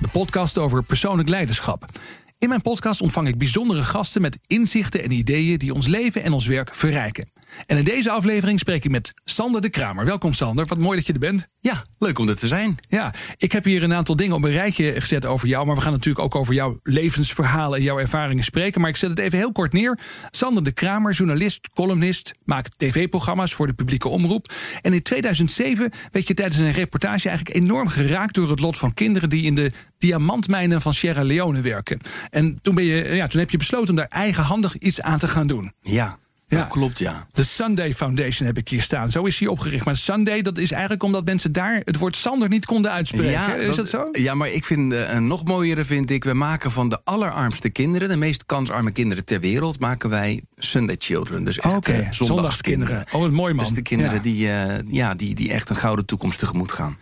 De podcast over persoonlijk leiderschap. In mijn podcast ontvang ik bijzondere gasten met inzichten en ideeën die ons leven en ons werk verrijken. En in deze aflevering spreek ik met Sander de Kramer. Welkom Sander, wat mooi dat je er bent. Ja, leuk om er te zijn. Ja, ik heb hier een aantal dingen op een rijtje gezet over jou. Maar we gaan natuurlijk ook over jouw levensverhalen en jouw ervaringen spreken. Maar ik zet het even heel kort neer. Sander de Kramer, journalist, columnist, maakt tv-programma's voor de publieke omroep. En in 2007 werd je tijdens een reportage eigenlijk enorm geraakt door het lot van kinderen die in de diamantmijnen van Sierra Leone werken. En toen, ben je, ja, toen heb je besloten om daar eigenhandig iets aan te gaan doen. Ja. Ja, dat klopt, ja. De Sunday Foundation heb ik hier staan. Zo is hij opgericht. Maar Sunday, dat is eigenlijk omdat mensen daar het woord Sander niet konden uitspreken. Ja, is dat, zo? Ja, maar ik vind uh, een nog mooiere vind ik... we maken van de allerarmste kinderen... de meest kansarme kinderen ter wereld... maken wij Sunday Children. Dus echt okay. uh, zondagskinderen. Oh, wat mooi man. Dus de kinderen die, uh, ja, die, die echt een gouden toekomst tegemoet gaan.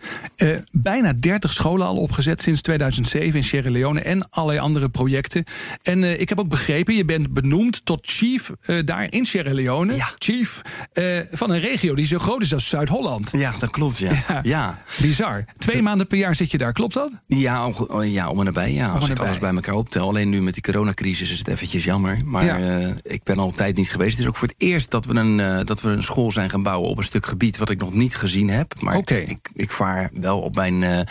bijna 30 scholen al opgezet sinds 2007 in Sierra Leone... en allerlei andere projecten. En ik heb ook begrepen, je bent benoemd tot chief daar in Sierra Leone, ja. chief, uh, van een regio die zo groot is als Zuid-Holland. Ja, dat klopt, ja. ja. ja. Bizar. Twee maanden per jaar zit je daar, klopt dat? Ja, om, ja om en nabij, ja. Als ik alles bij elkaar optel. Alleen nu met die coronacrisis is het eventjes jammer. Maar ja. uh, ik ben altijd niet geweest. Het is ook voor het eerst dat we, een, uh, dat we een school zijn gaan bouwen op een stuk gebied wat ik nog niet gezien heb. Maar okay. ik, ik vaar wel op mijn,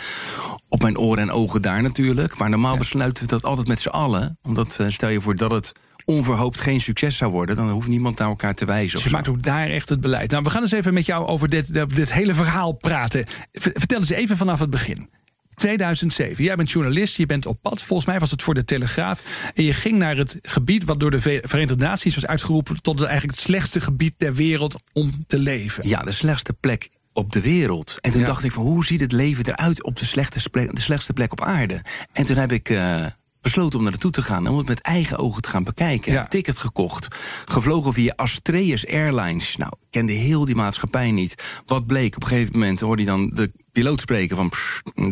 op mijn oren en ogen daar natuurlijk. Maar normaal besluiten we dat altijd met z'n allen. Omdat stel je voor dat het onverhoopt geen succes zou worden, dan hoeft niemand naar elkaar te wijzen. Dus je maakt ook daar echt het beleid. Nou, we gaan eens even met jou over dit, dit hele verhaal praten. Vertel eens even vanaf het begin. 2007. Jij bent journalist, je bent op pad. Volgens mij was het voor de Telegraaf. En je ging naar het gebied wat door de Verenigde Naties was uitgeroepen tot eigenlijk het slechtste gebied ter wereld om te leven. Ja, de slechtste plek op de wereld. En toen ja. dacht ik van hoe ziet het leven eruit op de slechtste plek, de slechtste plek op aarde? En toen heb ik. Uh, besloten om naar naartoe te gaan. Om het met eigen ogen te gaan bekijken. Ja. Ticket gekocht. Gevlogen via Astreus Airlines. Nou, kende heel die maatschappij niet. Wat bleek? Op een gegeven moment hoorde je dan de piloot spreken van...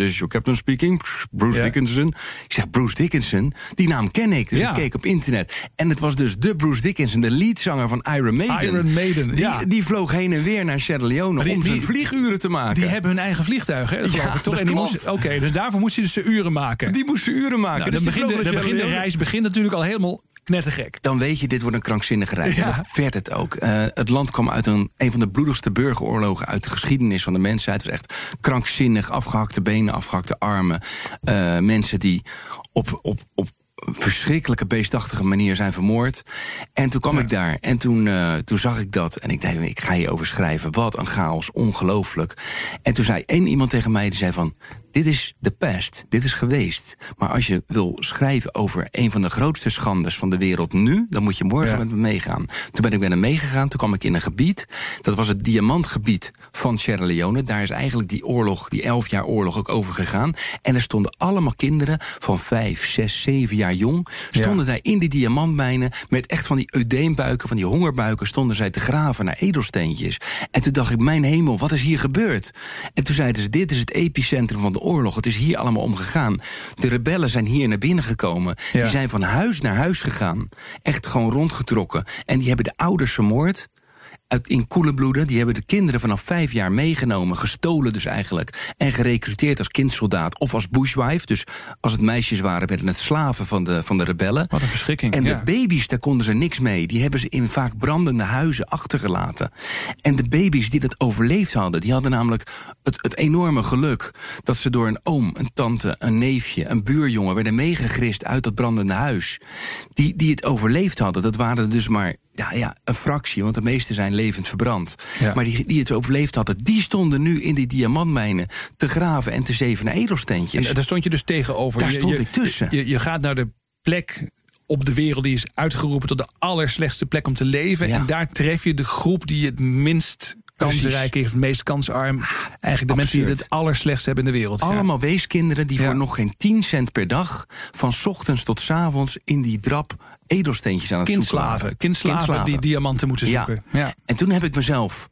Is your captain speaking, Bruce Ja. Dickinson. Ik zeg, Bruce Dickinson? Die naam ken ik. Dus Ja. ik keek op internet. En het was dus de Bruce Dickinson, de leadzanger van Iron Maiden. Iron Maiden, die, ja. die vloog heen en weer naar Sierra Leone die- om zijn die- vlieguren te maken. Die hebben hun eigen vliegtuig, hè? Dat Ja, geloof ik, toch? dat En Oké, dus daarvoor moest je dus uren maken. Die moesten uren maken. nou, Dus dan die begint de, begint de reis begint natuurlijk al helemaal knettergek. dan weet je, dit wordt een krankzinnige reis. Ja. En dat werd het ook. Eh, het land kwam uit een, een van de bloedigste burgeroorlogen uit de geschiedenis van de mensheid. Het was echt krankzinnig, afgehakte benen, afgehakte armen. Eh, mensen die op, op, op verschrikkelijke beestachtige manier zijn vermoord. En toen kwam Ja. ik daar en toen, eh, toen zag ik dat. En ik dacht, ik ga hierover schrijven. Wat een chaos, ongelooflijk. En toen zei één iemand tegen mij, die zei van... Dit is de pest, dit is geweest. Maar als je wil schrijven over een van de grootste schandes van de wereld nu... dan moet je morgen Ja. met me meegaan. Toen ben ik met hem meegegaan, toen kwam ik in een gebied... dat was het diamantgebied van Sierra Leone. Daar is eigenlijk die oorlog, die elf jaar oorlog ook over gegaan. En er stonden allemaal kinderen van vijf, zes, zeven jaar jong... stonden daar in die diamantmijnen met echt van die eudeembuiken... van die hongerbuiken, stonden zij te graven naar edelsteentjes. En toen dacht ik, mijn hemel, wat is hier gebeurd? En toen zeiden ze, dit is het epicentrum van de oorlog. Het is hier allemaal om gegaan. De rebellen zijn hier naar binnen gekomen. Ja. Die zijn van huis naar huis gegaan. Echt gewoon rondgetrokken. En die hebben de ouders vermoord. Uit, in koele bloeden. Die hebben de kinderen vanaf vijf jaar meegenomen. Gestolen dus eigenlijk. En gerecruiteerd als kindsoldaat of als bushwife. Dus als het meisjes waren, werden het slaven van de, van de rebellen. Wat een verschrikking. En ja. de baby's, daar konden ze niks mee. Die hebben ze in vaak brandende huizen achtergelaten. En de baby's die dat overleefd hadden, die hadden namelijk het, het enorme geluk dat ze door een oom, een tante, een neefje, een buurjongen werden meegegrist uit dat brandende huis. Die, die het overleefd hadden, dat waren er dus maar. Ja, ja, een fractie, want de meeste zijn levend verbrand. Ja. Maar die, die het overleefd hadden, die stonden nu in die diamantmijnen te graven en te zeven naar edelsteentjes. En daar stond je dus tegenover. Daar Je- stond je, ik tussen. Je, je gaat naar de plek op de wereld die is uitgeroepen tot de allerslechtste plek om te leven. Ja. En daar tref je de groep die het minst kansrijk is, het meest kansarm. Eigenlijk de mensen die het allerslechtst hebben in de wereld. Allemaal weeskinderen die voor nog geen 10 cent per dag... van ochtends tot avonds in die drap edelsteentjes aan het kindslaven, zoeken kindslaven, kindslaven die diamanten moeten zoeken. Ja. En toen heb ik mezelf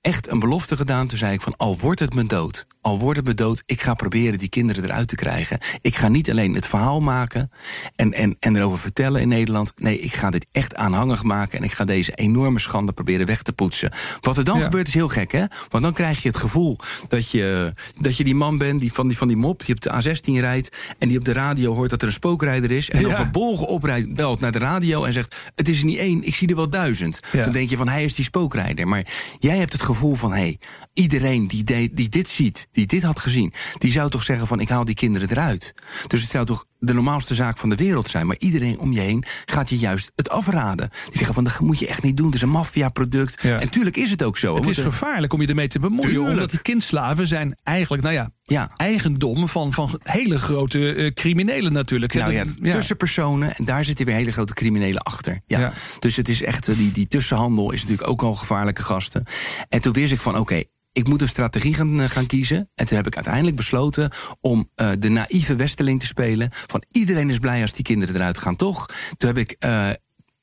echt een belofte gedaan. Toen zei ik van al wordt het me dood, al wordt het me dood, ik ga proberen die kinderen eruit te krijgen. Ik ga niet alleen het verhaal maken en, en, en erover vertellen in Nederland. Nee, ik ga dit echt aanhangig maken en ik ga deze enorme schande proberen weg te poetsen. Wat er dan gebeurt is heel gek, hè? Want dan krijg je het gevoel dat je, dat je die man bent die van, die van die mop die op de A16 rijdt en die op de radio hoort dat er een spookrijder is. En dan verbolgen oprijdt, belt naar de radio en zegt: Het is er niet één, ik zie er wel duizend. Dan denk je van hij is die spookrijder. Maar jij hebt het gevoel van hé, hey, iedereen die, die dit ziet, die dit had gezien, die zou toch zeggen van ik haal die kinderen eruit. Dus het zou toch de normaalste zaak van de wereld zijn. Maar iedereen om je heen gaat je juist het afraden. Die zeggen van dat moet je echt niet doen, het is een maffiaproduct. Ja. En tuurlijk is het ook zo. Het is gevaarlijk om je ermee te bemoeien, tuurlijk. omdat die kindslaven zijn eigenlijk, nou ja, ja. eigendom van, van hele grote uh, criminelen natuurlijk. Nou ja, tussenpersonen, en daar zitten weer hele grote criminelen achter. Ja. Dus het is echt, uh, die, die tussenhandel is natuurlijk ook al gevaarlijke gasten. En toen wist ik van oké, ik moet een strategie gaan, eh, gaan kiezen. En toen heb ik uiteindelijk besloten om uh, de naïeve Westeling te spelen. Van iedereen is blij als die kinderen eruit gaan, toch? Toen heb ik. Uh,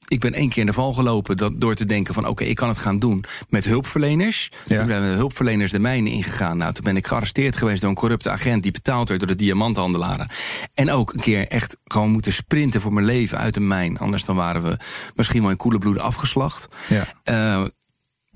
ik ben één keer in de val gelopen dat, door te denken van... oké, ik kan het gaan doen met hulpverleners. Ja. Toen zijn de hulpverleners de mijnen ingegaan. Nou, toen ben ik gearresteerd geweest door een corrupte agent... die betaald werd door de diamanthandelaren. En ook een keer echt gewoon moeten sprinten voor mijn leven uit een mijn. Anders dan waren we misschien wel in koele bloeden afgeslacht. Ja. Uh,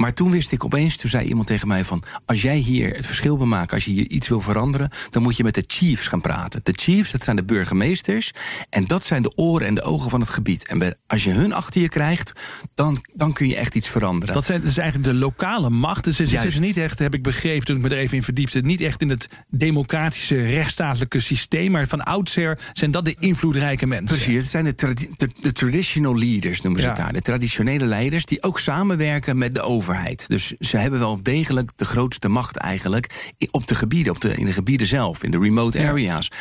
maar toen wist ik opeens, toen zei iemand tegen mij van... als jij hier het verschil wil maken, als je hier iets wil veranderen... dan moet je met de chiefs gaan praten. De chiefs, dat zijn de burgemeesters. En dat zijn de oren en de ogen van het gebied. En als je hun achter je krijgt, dan, dan kun je echt iets veranderen. Dat zijn dus eigenlijk de lokale machten. Ze zitten niet echt, heb ik begrepen toen ik me er even in verdiepte... niet echt in het democratische, rechtsstatelijke systeem... maar van oudsher zijn dat de invloedrijke mensen. Precies, het zijn de, de, traditional leaders, noemen ze het daar. De traditionele leiders die ook samenwerken met de overheid. Dus ze hebben wel degelijk de grootste macht eigenlijk op de gebieden, op de, in de gebieden zelf, in de remote areas.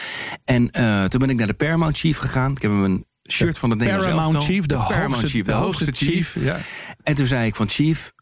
En uh, toen ben ik naar de Paramount Chief gegaan. Ik heb hem een shirt van het Nederlands Paramount Chief, de, Paramount hoogste, Chief, de, hoogste, chief. Ja. En toen zei ik van Chief,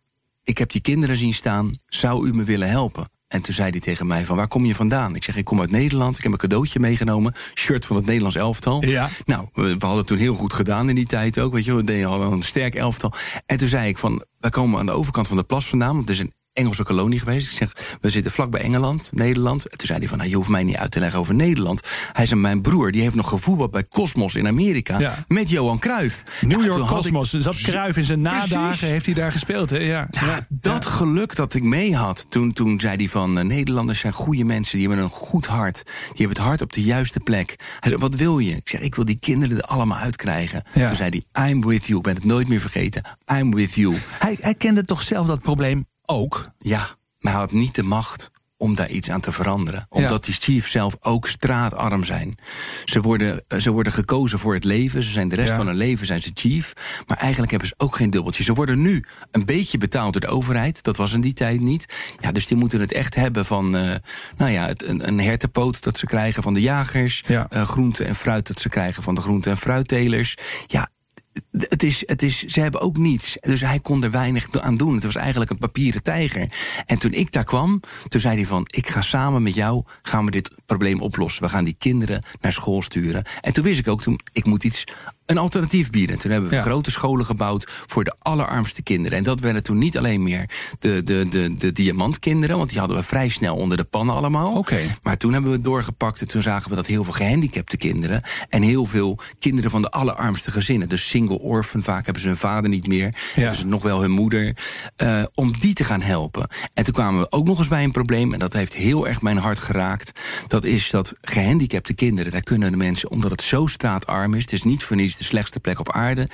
ik heb die kinderen zien staan, zou u me willen helpen? En toen zei hij tegen mij van, waar kom je vandaan? Ik zeg, ik kom uit Nederland, ik heb een cadeautje meegenomen. Shirt van het Nederlands elftal. Ja. Nou, we, we hadden toen heel goed gedaan in die tijd ook. Weet je, we hadden een sterk elftal. En toen zei ik van, wij komen aan de overkant van de plas vandaan. Want het is een Engelse kolonie geweest. Ik zeg, we zitten vlak bij Engeland, Nederland. En toen zei hij van, nou, je hoeft mij niet uit te leggen over Nederland. Hij zei, mijn broer, die heeft nog gevoetbald bij Cosmos in Amerika. Met Johan Cruijff. New York Cosmos. Ik... Zat Cruijff in zijn nadagen, heeft hij daar gespeeld. Hè? Ja. ja, dat geluk dat ik mee had. Toen, toen zei hij van, uh, Nederlanders zijn goede mensen. Die hebben een goed hart. Die hebben het hart op de juiste plek. Hij zei, wat wil je? Ik zeg, ik wil die kinderen er allemaal uitkrijgen. Toen zei hij, I'm with you. Ik ben het nooit meer vergeten. I'm with you. Hij, hij kende toch zelf dat probleem ook. Ja, maar hij had niet de macht om daar iets aan te veranderen. Omdat die chiefs zelf ook straatarm zijn. Ze worden, eh, ze worden gekozen voor het leven. Ze zijn de rest van hun leven zijn ze chief. Maar eigenlijk hebben ze ook geen dubbeltje. Ze worden nu een beetje betaald door de overheid. Dat was in die tijd niet. Ja, dus die moeten het echt hebben van uh, nou ja, het, een, een hertenpoot dat ze krijgen van de jagers. Ja. Uh, groente en fruit dat ze krijgen van de groente- en fruittelers. Ja, het is, het is, ze hebben ook niets. Dus hij kon er weinig aan doen. Het was eigenlijk een papieren tijger. En toen ik daar kwam, toen zei hij van... ik ga samen met jou, gaan we dit probleem oplossen. We gaan die kinderen naar school sturen. En toen wist ik ook, toen, ik moet iets een alternatief bieden. Toen hebben we grote scholen gebouwd voor de allerarmste kinderen. En dat werden toen niet alleen meer de, de, de, de diamantkinderen, want die hadden we vrij snel onder de pannen allemaal. Okay. Maar toen hebben we het doorgepakt en toen zagen we dat heel veel gehandicapte kinderen en heel veel kinderen van de allerarmste gezinnen, dus single orphan, vaak hebben ze hun vader niet meer, hebben ze nog wel hun moeder, uh, om die te gaan helpen. En toen kwamen we ook nog eens bij een probleem, en dat heeft heel erg mijn hart geraakt. Dat is dat gehandicapte kinderen, daar kunnen de mensen, omdat het zo straatarm is, het is niet voor niets de slechtste plek op aarde.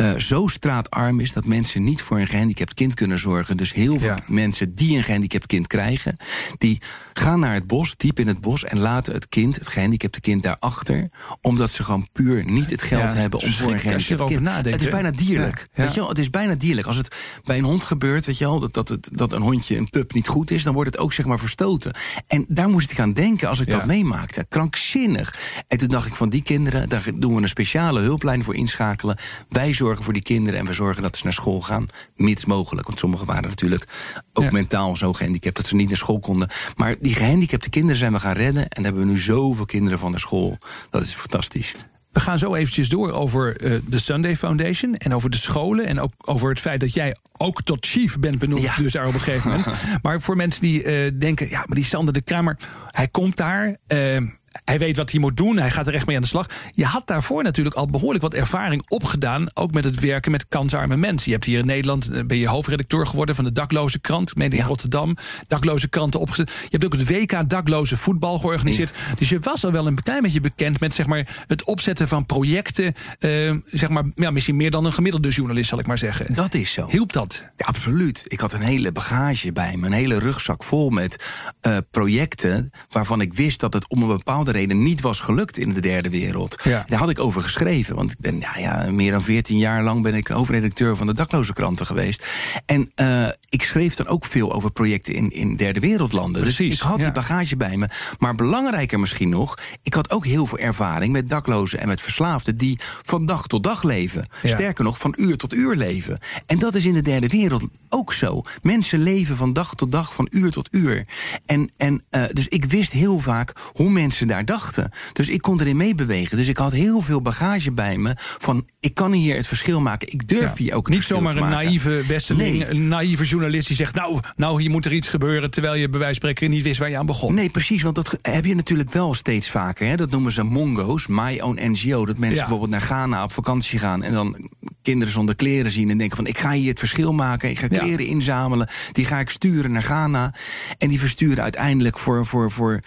Uh, zo straatarm is dat mensen niet voor een gehandicapt kind kunnen zorgen. Dus heel veel mensen die een gehandicapt kind krijgen, die gaan naar het bos, diep in het bos, en laten het kind, het gehandicapte kind, daarachter. Omdat ze gewoon puur niet het geld hebben om voor een gehandicapt kind- nadenken. Het is bijna dierlijk. Ja. Weet je wel? Het is bijna dierlijk. Als het bij een hond gebeurt, weet je wel, dat, dat, het, dat een hondje, een pup niet goed is, dan wordt het ook zeg maar verstoten. En daar moest ik aan denken als ik dat meemaakte. Krankzinnig. En toen dacht ik van die kinderen, daar doen we een speciale hulplijn voor inschakelen. Wij zorgen voor die kinderen en we zorgen dat ze naar school gaan, mits mogelijk. Want sommigen waren natuurlijk ook Ja. mentaal zo gehandicapt dat ze niet naar school konden. Maar die gehandicapte kinderen zijn we gaan redden en daar hebben we nu zoveel kinderen van naar school. Dat is fantastisch. We gaan zo eventjes door over eh, de Sunday Foundation en over de scholen. En ook over het feit dat jij ook tot chief bent benoemd, Ja. dus daar op een gegeven moment. maar voor mensen die eh, denken, ja, maar die Sander de Kramer, hij komt daar. eh, hij weet wat hij moet doen, hij gaat er echt mee aan de slag. Je had daarvoor natuurlijk al behoorlijk wat ervaring opgedaan, ook met het werken met kansarme mensen. Je hebt hier in Nederland eh, ben je hoofdredacteur geworden van de Dakloze Krant, mede in Ja. Rotterdam. Dakloze kranten opgezet. Je hebt ook het WK Dakloze Voetbal georganiseerd. Dus je was al wel een klein beetje bekend met zeg maar, het opzetten van projecten. eh, zeg maar, ja, misschien meer dan een gemiddelde journalist, zal ik maar zeggen. Dat is zo. Hielp dat? Ja, absoluut. Ik had een hele bagage bij me, een hele rugzak vol met eh, projecten waarvan ik wist dat het om een bepaalde reden niet was gelukt in de derde wereld. Ja. Daar had ik over geschreven, want ik ben ja, ja, meer dan 14 jaar lang ben ik hoofdredacteur van de dakloze kranten geweest. En eh, ik schreef dan ook veel over projecten in, in derde wereldlanden. Precies, dus ik had ja. die bagage bij me. Maar belangrijker misschien nog, ik had ook heel veel ervaring met daklozen en met verslaafden die van dag tot dag leven. Ja. Sterker nog, van uur tot uur leven. En dat is in de derde wereld ook zo. Mensen leven van dag tot dag, van uur tot uur. En, en eh, dus ik wist heel vaak hoe mensen daar dachten. Dus ik kon erin meebewegen. Dus ik had heel veel bagage bij me van ik kan hier het verschil maken. Ik durf Ja. hier ook het Niet zomaar een naïeve westerling, Nee. een naïeve journalist die zegt... nou, nou, hier moet er iets gebeuren... terwijl je bij wijze van spreken niet wist waar je aan begon. Nee, precies, want dat heb je natuurlijk wel steeds vaker. Hè? Dat noemen ze mongo's, my own NGO. Dat mensen Ja. bijvoorbeeld naar Ghana op vakantie gaan... en dan kinderen zonder kleren zien en denken van... ik ga hier het verschil maken, ik ga Ja. kleren inzamelen... die ga ik sturen naar Ghana. En die versturen uiteindelijk voor... voor, voor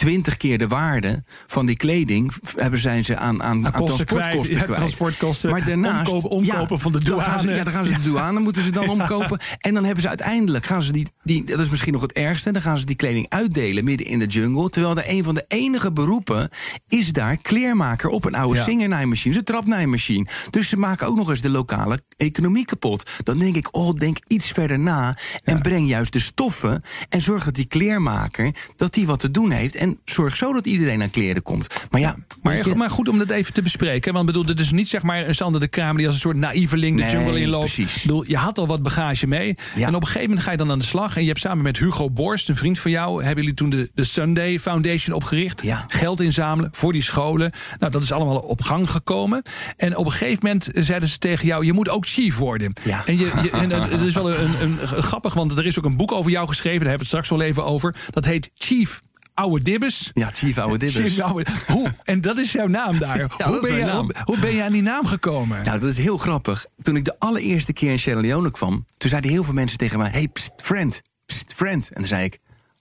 Twintig keer de waarde van die kleding hebben zijn ze aan, aan, aan, kosten transportkosten kwijt. Ja, transportkosten, Maar daarnaast, omkopen- van de dan ze- douane. ja, dan gaan ze de douane moeten ze dan omkopen. En dan hebben ze uiteindelijk, gaan ze die, die, dat is misschien nog het ergste, dan gaan ze die kleding uitdelen midden in de jungle. Terwijl er een van de enige beroepen is daar kleermaker op een oude Ja. singernaaimachine, een trapnaaimachine. Dus ze maken ook nog eens de lokale economie kapot. Dan denk ik, oh, denk iets verder na en breng juist de stoffen en zorg dat die kleermaker, dat die wat te doen heeft en zorg zo dat iedereen aan kleren komt. Maar ja, Maar, je- maar goed om dat even te bespreken. Want bedoel, dit is niet zeg maar een Sander de Kramer die als een soort naïveling de Nee, jungle inloopt. precies. Ik bedoel, je had al wat bagage mee. Ja. En op een gegeven moment ga je dan aan de slag. En je hebt samen met Hugo Borst, een vriend van jou, hebben jullie toen de, de Sunday Foundation opgericht. Ja. Geld inzamelen voor die scholen. Nou, dat is allemaal op gang gekomen. En op een gegeven moment zeiden ze tegen jou: je moet ook chief worden. Ja. En, je, je- en het, het is wel een, een, een grappig, want er is ook een boek over jou geschreven. Daar hebben we het straks wel even over. Dat heet Chief Oude Dibbes. ja, Chief Oude Dibbers. Chief Oude- hoe, en dat is jouw naam daar. hoe, ben je, naam. hoe, hoe ben aan die naam gekomen? Nou, dat is heel grappig. Toen ik de allereerste keer in Sierra Leone kwam, toen zeiden heel veel mensen tegen mij: Hey, pst, friend, pst, friend. En toen zei ik: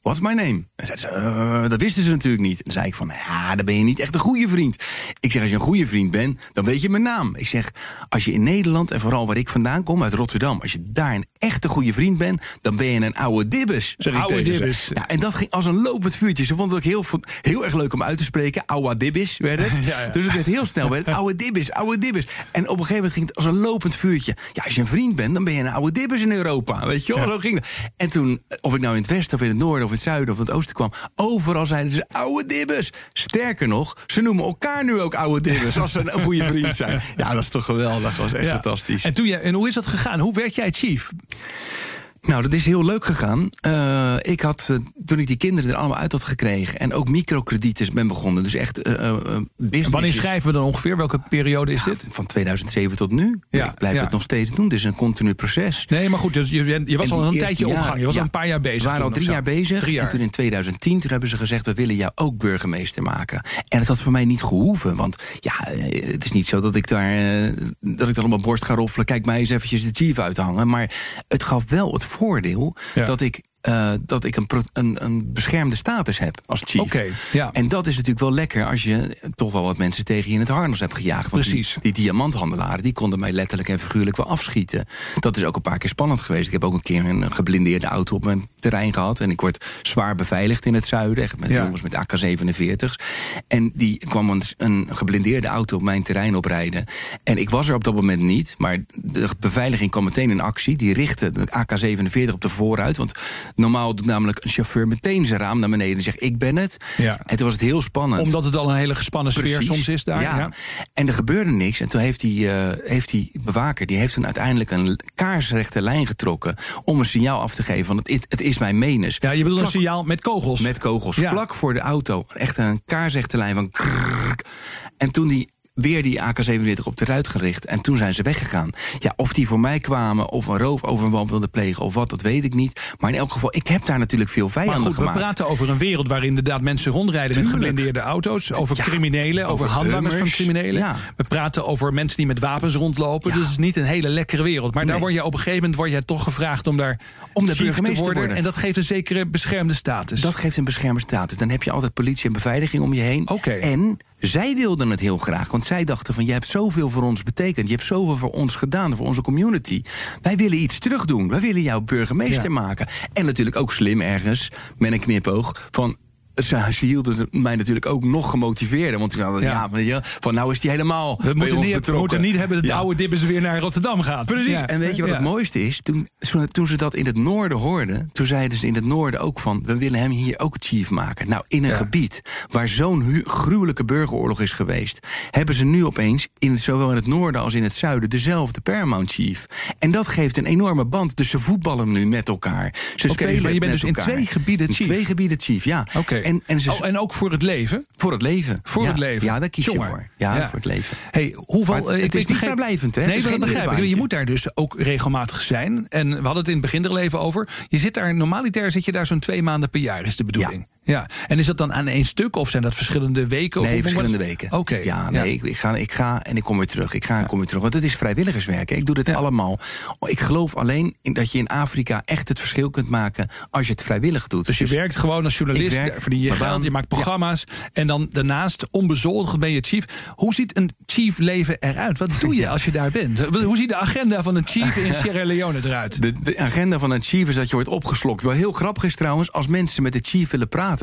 What's my name? En ze: "Eh, Dat wisten ze natuurlijk niet. En zei ik: van, Ja, dan ben je niet echt een goede vriend. Ik zeg: Als je een goede vriend bent, dan weet je mijn naam. Ik zeg: Als je in Nederland en vooral waar ik vandaan kom, uit Rotterdam, als je daar een echte goede vriend bent, dan ben je een oude dibbes. Zeg ik Oude ze. dibbes. Ja, en dat ging als een lopend vuurtje. Ze vonden het ook heel, heel erg leuk om uit te spreken. Oude dibbes werd het. Ja, ja. Dus het werd heel snel. Werd het, oude dibbes, oude dibbes. En op een gegeven moment ging het als een lopend vuurtje. Ja, als je een vriend bent, dan ben je een oude dibbes in Europa. Weet je wel, zo ging het. En toen, of ik nou in het westen of in het noorden of in het zuiden of het oosten kwam... overal zeiden ze oude dibbes. Sterker nog, ze noemen elkaar nu ook oude dibbes... als ze een goede vriend zijn. Ja, dat is toch geweldig. Dat was echt Ja. fantastisch. En, toen en hoe is dat gegaan? Hoe werd jij chief? Nou, dat is heel leuk gegaan. Eh, ik had, eh, toen ik die kinderen er allemaal uit had gekregen... en ook microkredieten ben begonnen, dus echt eh business. Wanneer schrijven we dan ongeveer? Welke periode is dit? Van 2007 tot nu. Ja, ik blijf ja. het nog steeds doen. Het is een continu proces. Nee, maar goed, dus je, je was al een tijdje op gang. Je was al een paar jaar bezig. We waren al drie jaar bezig. Drie jaar. En toen in 2010 toen hebben ze gezegd... we willen jou ook burgemeester maken. En het had voor mij niet gehoeven. Want ja, het is niet zo dat ik daar... dat ik dan op mijn borst ga roffelen. Kijk mij eens eventjes de chief uithangen. Maar het gaf wel het voordeel... Ja. dat ik uh, dat ik een, een, een, beschermde status heb als chief. Ja. En dat is natuurlijk wel lekker als je toch wel wat mensen tegen je in het harnas hebt gejaagd. Want Precies. Die, die, diamanthandelaren die konden mij letterlijk en figuurlijk wel afschieten. Dat is ook een paar keer spannend geweest. Ik heb ook een keer een geblindeerde auto op mijn terrein gehad. En ik word zwaar beveiligd in het zuiden. Echt met ja. jongens met AK-47's. En die kwam een, een geblindeerde auto op mijn terrein oprijden. En ik was er op dat moment niet. Maar de beveiliging kwam meteen in actie. Die richtte de AK-47 op de vooruit. Want Normaal doet namelijk een chauffeur meteen zijn raam naar beneden en zegt: Ik ben het. Ja. En toen was het heel spannend. Omdat het al een hele gespannen sfeer soms is daar. Ja. Ja. En er gebeurde niks. En toen heeft die, uh, heeft die bewaker die heeft toen uiteindelijk een kaarsrechte lijn getrokken. om een signaal af te geven: van het, het is mijn menens. Ja, je bedoelt Vlak, een signaal met kogels. Met kogels. Ja. Vlak voor de auto. Echt een kaarsrechte lijn van. Krrrk. En toen die weer die AK-47 op de ruit gericht. En toen zijn ze weggegaan. Ja, of die voor mij kwamen, of een roofoverval wilden plegen, of wat, dat weet ik niet. Maar in elk geval, ik heb daar natuurlijk veel vijanden maar goed, gemaakt. we praten over een wereld waar inderdaad mensen rondrijden Tuurlijk. met geblindeerde auto's. Over Ja, criminelen, over, over handlangers van criminelen. Ja. We praten over mensen die met wapens rondlopen. Ja. Dus het is niet een hele lekkere wereld. Maar daar Nee. word je op een gegeven moment word je toch gevraagd om daar Om de burgemeester te te worden. worden. En dat geeft een zekere beschermde status. Dat geeft een beschermde status. Dan heb je altijd politie en beveiliging om je heen. Oké. En zij wilden het heel graag. Want zij dachten van, je hebt zoveel voor ons betekend. Je hebt zoveel voor ons gedaan, voor onze community. Wij willen iets terugdoen. Wij willen jou burgemeester Ja. maken. En natuurlijk ook slim ergens, met een knipoog, van... Ze, ze hielden mij natuurlijk ook nog gemotiveerder. Want ze hadden, Ja. ja, weet je, van nou is die helemaal we moeten niet, we moeten niet hebben dat de Ja. oude Dibbes weer naar Rotterdam gaat. Precies. Ja. En weet je wat het mooiste is? Toen, toen ze dat in het noorden hoorden, toen zeiden ze in het noorden ook van: we willen hem hier ook chief maken. Nou, in een gebied waar zo'n gruwelijke burgeroorlog is geweest, hebben ze nu opeens in zowel in het noorden als in het zuiden dezelfde Paramount Chief. En dat geeft een enorme band. Dus ze voetballen nu met elkaar. Ze spelen maar je bent dus in twee gebieden In chief. twee gebieden chief, ja. Oké. En, en, ze, Oh, en ook voor het leven? voor het leven. Voor Ja. het leven. Ja, daar kies Jongen. je voor. Ja, Ja. voor het leven. Hey, hoeveel, het- eh, het is niet begreep- vrijblijvend, hè? Nee, dat begrijp ik. Je moet daar dus ook regelmatig zijn. En we hadden het in het begin er al even over. Je zit daar, normaliter zit je daar zo'n twee maanden per jaar, is de bedoeling. Ja. En is dat dan aan één stuk of zijn dat verschillende weken? Of Nee, verschillende wat- weken. Oké. Ja, nee, Ik, ik, ga, ik ga en ik kom weer terug. Ik ga en kom weer terug. Want het is vrijwilligerswerk. hè. Ik doe dit Ja. allemaal. Ik geloof alleen in dat je in Afrika echt het verschil kunt maken als je het vrijwillig doet. Dus je werkt gewoon als journalist, werk, verdien je geld, je maakt programma's. En dan daarnaast, onbezoldigd ben je chief. Hoe ziet een chief leven eruit? Wat doe je als je daar bent? Hoe ziet de agenda van een chief in Sierra Leone eruit? De, de agenda van een chief is dat je wordt opgeslokt. Wat heel grappig is trouwens, als mensen met de chief willen praten,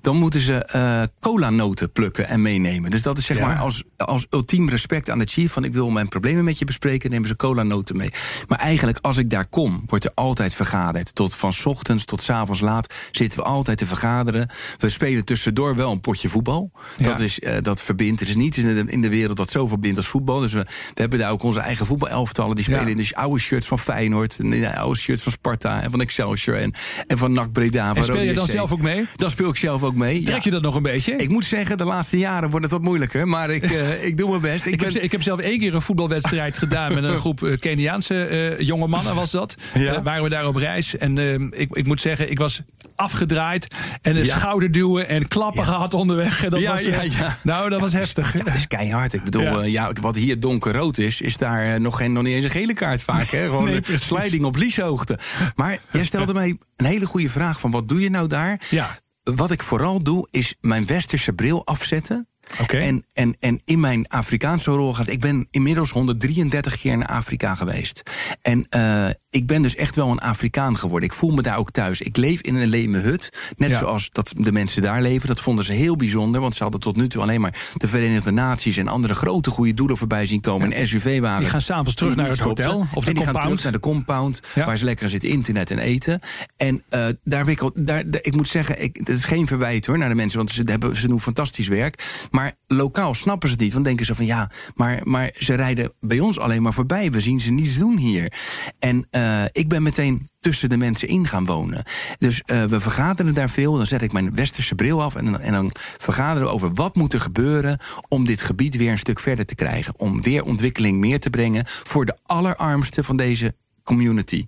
dan moeten ze eh cola-noten plukken en meenemen. Dus dat is zeg Ja. maar als, als ultiem respect aan de chief. Van ik wil mijn problemen met je bespreken, nemen ze cola-noten mee. Maar eigenlijk, als ik daar kom, wordt er altijd vergaderd. Tot van 's ochtends tot 's avonds laat zitten we altijd te vergaderen. We spelen tussendoor wel een potje voetbal. Dat, is, eh, dat verbindt. Er is niets in de, in de wereld dat zo verbindt als voetbal. Dus we, we hebben daar ook onze eigen voetbalelftallen. Die spelen Ja. in de oude shirts van Feyenoord. En in de oude shirts van Sparta en van Excelsior. En, en van NAC Breda. En speel je dan zelf ook mee? Dan speel ik zelf ook mee. Trek je dat nog een beetje? Ik moet zeggen, de laatste jaren wordt het wat moeilijker. Maar ik, eh, ik doe mijn best. Ik, Ik heb, ben, ik heb zelf één keer een voetbalwedstrijd gedaan met een groep eh, Keniaanse eh, jonge mannen was dat. Ja. Waren we daar op reis. En eh, ik, ik moet zeggen, ik was afgedraaid en een schouderduwen en klappen gehad onderweg. En dat Ja, was, ja, ja. Nou, dat was heftig. Ja, dat is keihard. Ik bedoel, Ja. wat hier donkerrood is, is daar nog, geen, nog niet eens een gele kaart vaak. Hè? Gewoon Nee, een sliding op lieshoogte. Maar jij stelde mij een hele goede vraag van wat doe je nou daar? Ja. Wat ik vooral doe, is mijn westerse bril afzetten. En, en, en in mijn Afrikaanse rol gaat. Ik ben inmiddels 133 keer naar Afrika geweest. En uh, ik ben dus echt wel een Afrikaan geworden. Ik voel me daar ook thuis. Ik leef in een leme hut. Net Ja. zoals dat de mensen daar leven. Dat vonden ze heel bijzonder. Want ze hadden tot nu toe alleen maar de Verenigde Naties en andere grote goede doelen voorbij zien komen. En SUV-wagen. Die gaan s'avonds terug naar het hotel stopten. of de en die gaan compound. terug naar de compound. Ja. Waar ze lekker zitten internet en eten. En uh, daar wikkel, daar, daar- ik moet zeggen, ik, dat is geen verwijt hoor naar de mensen. Want ze, hebben, ze doen fantastisch werk. Maar lokaal snappen ze het niet. Want denken ze van ja, maar, maar ze rijden bij ons alleen maar voorbij. We zien ze niets doen hier. En uh, ik ben meteen tussen de mensen in gaan wonen. Dus uh, we vergaderen daar veel. Dan zet ik mijn westerse bril af. En, en dan vergaderen we over wat moet er gebeuren... om dit gebied weer een stuk verder te krijgen. Om weer ontwikkeling meer te brengen... voor de allerarmste van deze community.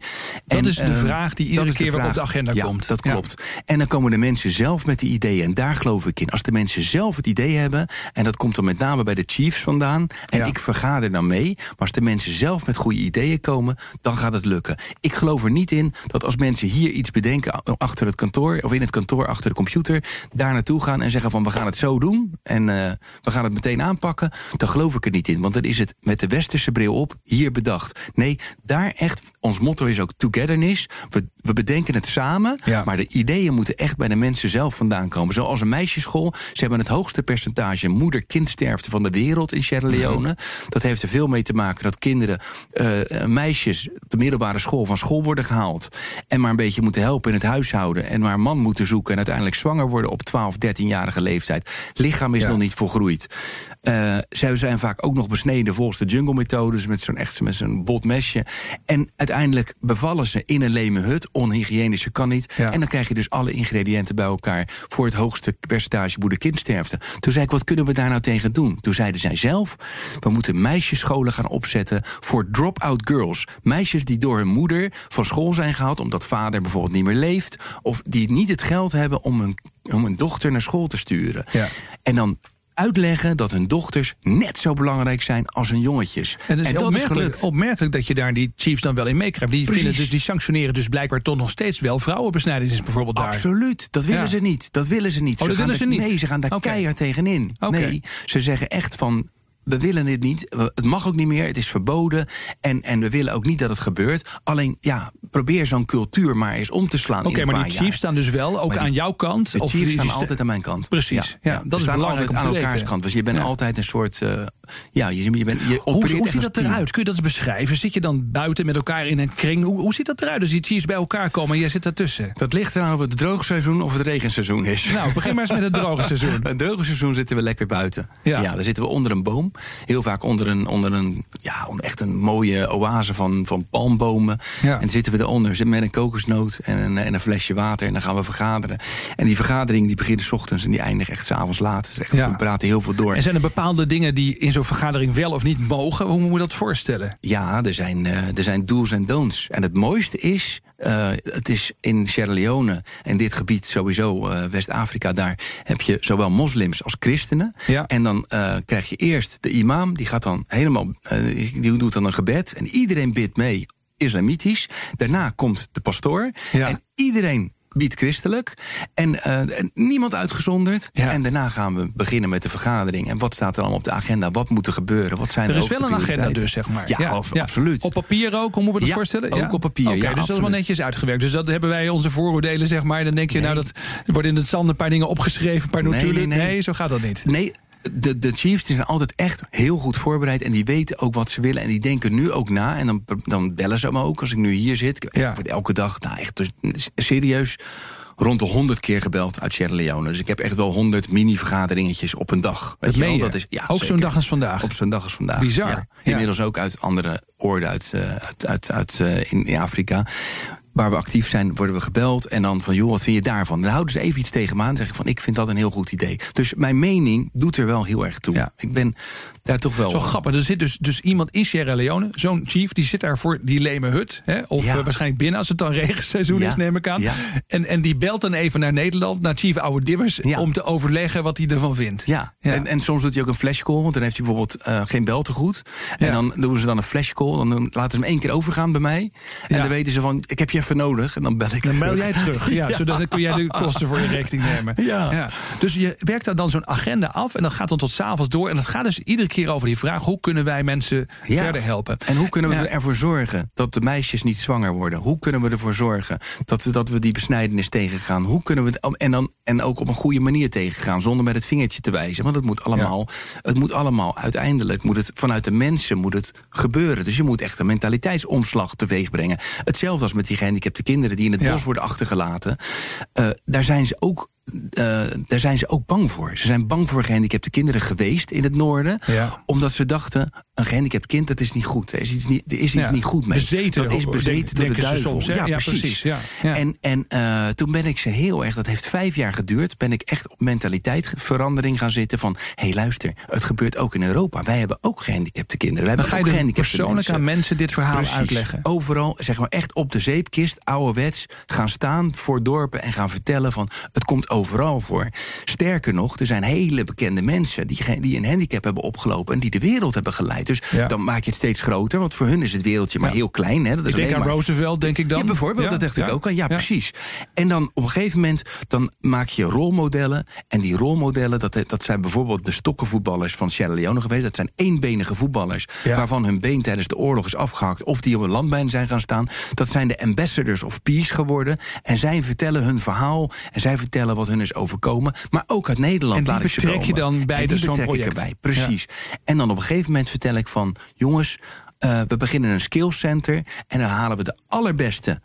Dat En, is de eh, vraag die dat iedere keer weer op de agenda ja, komt. Dat Ja. klopt. En dan komen de mensen zelf met die ideeën. En daar geloof ik in. Als de mensen zelf het idee hebben. En dat komt dan met name bij de Chiefs vandaan. En Ja. ik vergader dan mee. Maar als de mensen zelf met goede ideeën komen. dan gaat het lukken. Ik geloof er niet in dat als mensen hier iets bedenken. a- achter het kantoor. of in het kantoor achter de computer. daar naartoe gaan en zeggen van we gaan het zo doen. En eh, we gaan het meteen aanpakken. Dan geloof ik er niet in. Want dan is het met de westerse bril op hier bedacht. Nee, daar echt. Ons motto is ook togetherness. We, we bedenken het samen. Ja. Maar de ideeën moeten echt bij de mensen zelf vandaan komen. Zoals een meisjesschool. Ze hebben het hoogste percentage moeder-kindsterfte van de wereld in Sierra Leone. Dat heeft er veel mee te maken dat kinderen, eh, meisjes, de middelbare school van school worden gehaald. En maar een beetje moeten helpen in het huishouden. En maar een man moeten zoeken. En uiteindelijk zwanger worden op 12, 13-jarige leeftijd. Lichaam is Ja. nog niet volgroeid. Eh zij zijn vaak ook nog besneden volgens de jungle-methode. Dus met zo'n echt met zo'n bot mesje. En uiteindelijk bevallen ze in een leme hut. Onhygiënische kan niet. Ja. En dan krijg je dus alle ingrediënten bij elkaar voor het hoogste percentage moeder-kindsterfte. Toen zei ik, wat kunnen we daar nou tegen doen? Toen zeiden zij zelf, we moeten meisjesscholen gaan opzetten voor drop-out girls. Meisjes die door hun moeder van school zijn gehaald omdat vader bijvoorbeeld niet meer leeft. Of die niet het geld hebben om hun, om hun dochter naar school te sturen. Ja. En dan uitleggen dat hun dochters net zo belangrijk zijn als hun jongetjes. En is dat is opmerkelijk, gelukt. opmerkelijk dat je daar die Chiefs dan wel in meekrijgt. Die, vinden dus, die sanctioneren dus blijkbaar toch nog steeds wel vrouwenbesnijdenis bijvoorbeeld daar. Absoluut, dat willen Ja. ze niet. Dat willen ze niet. Oh, dat gaan willen ze niet? Nee, ze gaan daar keihard tegenin. Nee, ze zeggen echt van. We willen dit niet. Het mag ook niet meer. Het is verboden. En, en we willen ook niet dat het gebeurt. Alleen, ja, probeer zo'n cultuur maar eens om te slaan. Oké, maar die jaar. Chiefs staan dus wel ook die- aan jouw kant. De of Chiefs staan altijd aan mijn kant. Precies, ja, dat is staan belangrijk altijd om te aan elkaars weten. kant. Dus je bent Ja. altijd een soort. eh, ja, je, je, bent, je Hoe, hoe ziet dat team. eruit? Kun je dat eens beschrijven? Zit je dan buiten met elkaar in een kring? Hoe, hoe ziet dat eruit als die Chiefs bij elkaar komen en jij zit daartussen? Dat ligt eraan of het droogseizoen of het regenseizoen is. Nou, begin maar eens met het droge seizoen. Het droge seizoen zitten we lekker buiten. Ja. Ja. dan zitten we onder een boom. Heel vaak onder een, onder een ja, onder echt een mooie oase van, van palmbomen. Ja. En dan zitten we eronder zitten met een kokosnoot en een, en een flesje water. En dan gaan we vergaderen. En die vergadering die begint 's ochtends en die eindigt echt 's avonds laat. Dus echt, Ja. we praten heel veel door. En zijn er bepaalde dingen die in zo'n vergadering wel of niet mogen? Hoe moet je dat voorstellen? Ja, er zijn, eh, er zijn do's en don'ts. En het mooiste is, eh, het is in Sierra Leone en dit gebied sowieso, eh, West-Afrika, daar heb je zowel moslims als christenen. Ja. En dan krijg je eerst de imam, die gaat dan helemaal, eh, die doet dan een gebed en iedereen bidt mee, islamitisch. Daarna komt de pastoor Ja. en iedereen biedt christelijk. En, eh, niemand uitgezonderd. Ja. En daarna gaan we beginnen met de vergadering. En wat staat er allemaal op de agenda? Wat moet er gebeuren? Wat zijn Er is wel een agenda dus, zeg maar. Ja, absoluut. Op papier ook, hoe moeten we dat Ja, voorstellen? ook op papier, Oké, dus dat is wel netjes uitgewerkt. Dus dat hebben wij onze vooroordelen, zeg maar. Dan denk je, Nee. nou, dat worden in het zand een paar dingen opgeschreven, een paar Nee, notulen. nee, nee. zo gaat dat niet. Nee, de, de Chiefs die zijn altijd echt heel goed voorbereid. En die weten ook wat ze willen. En die denken nu ook na. En dan, dan bellen ze me ook als ik nu hier zit. Ik word elke dag, nou echt dus, serieus, rond de 100 keer gebeld uit Sierra Leone. Dus ik heb echt wel 100 mini-vergaderingetjes op een dag. Weet Dat je je? Dat is, ja, Ook zo'n dag als vandaag? Op zo'n dag als vandaag. Bizar. Ja. Ja. Inmiddels ook uit andere oorden uit, eh, uit, uit, uit eh, in, in Afrika. Waar we actief zijn, worden we gebeld. En dan van, joh, wat vind je daarvan? Dan houden ze even iets tegen me aan. Zeg ik van, ik vind dat een heel goed idee. Dus mijn mening doet er wel heel erg toe. Ja. Ik ben daar toch wel... Zo grappig. Er zit dus, dus iemand in Sierra Leone, zo'n chief, die zit daar voor die leme hut. Hè? Of Ja. eh, waarschijnlijk binnen als het dan regenseizoen Ja. is, neem ik aan. Ja. En, en die belt dan even naar Nederland, naar Chief Oude Dibbers, om te overleggen wat hij ervan vindt. Ja. En, en soms doet hij ook een flashcall, want dan heeft hij bijvoorbeeld eh, geen beltegoed. En Ja. dan doen ze dan een flashcall, dan laten ze hem één keer overgaan bij mij. En dan weten ze van, ik heb je even nodig. En dan bel ik Dan bel jij terug, ja, zodat dan kun jij de kosten voor je rekening nemen. Ja. Dus je werkt daar dan zo'n agenda af en dat gaat dan tot s'avonds door. En dat gaat dus iedere keer over die vraag: hoe kunnen wij mensen Ja. verder helpen? En hoe kunnen we Ja. ervoor zorgen dat de meisjes niet zwanger worden? Hoe kunnen we ervoor zorgen dat we, dat we die besnijdenis tegengaan? Hoe kunnen we het, en, dan, en ook op een goede manier tegengaan, zonder met het vingertje te wijzen? Want het moet allemaal, het moet allemaal uiteindelijk moet het vanuit de mensen moet het gebeuren. Dus je moet echt een mentaliteitsomslag teweeg brengen. Hetzelfde als met die gehandicapte kinderen die in het bos worden achtergelaten. Eh, daar zijn ze ook. Eh, daar zijn ze ook bang voor. Ze zijn bang voor gehandicapte kinderen geweest in het noorden. Ja. Omdat ze dachten, een gehandicapt kind, dat is niet goed. Er is iets niet, er is iets Ja. niet goed mee. Bezeten, dat is bezeten door de duivel. soms, ja, Ja, precies. En, en eh, toen ben ik ze heel erg, dat heeft vijf jaar geduurd, ben ik echt op mentaliteitsverandering gaan zitten van, hé hey, luister, het gebeurt ook in Europa. Wij hebben ook gehandicapte kinderen. Wij hebben ga ook persoonlijk mensen. aan mensen dit verhaal Precies. uitleggen. Overal, zeg maar echt op de zeepkist, ouderwets, gaan staan voor dorpen en gaan vertellen van het komt overal voor. Sterker nog, er zijn hele bekende mensen die, die een handicap hebben opgelopen en die de wereld hebben geleid. Dus Ja. dan maak je het steeds groter, want voor hun is het wereldje maar Ja. heel klein. Hè? Dat is Ik denk aan maar... Roosevelt, denk ik dan. Ja, bijvoorbeeld, dat dacht ik ook aan. Ja, precies. En dan op een gegeven moment dan maak je rolmodellen. En die rolmodellen, dat, dat zijn bijvoorbeeld de stokkenvoetballers van Sierra Leone geweest. Dat zijn eenbenige voetballers waarvan hun been tijdens de oorlog is afgehakt. Of die op een landbijn zijn gaan staan. Dat zijn de ambassadors of peace geworden. En zij vertellen hun verhaal. En zij vertellen wat hun is overkomen. Maar ook uit Nederland En die laat ik ze je dan bij zo'n project. erbij, precies. En dan op een gegeven moment vertel ik van... jongens, eh, we beginnen een skills center... en dan halen we de allerbeste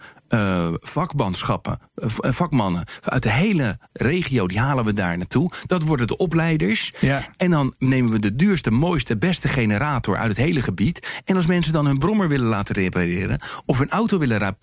vakmanschappen, eh, v- eh, vakmannen... uit de hele regio, die halen we daar naartoe. Dat worden de opleiders. Ja. En dan nemen we de duurste, mooiste, beste generator uit het hele gebied. En als mensen dan hun brommer willen laten repareren... of hun auto willen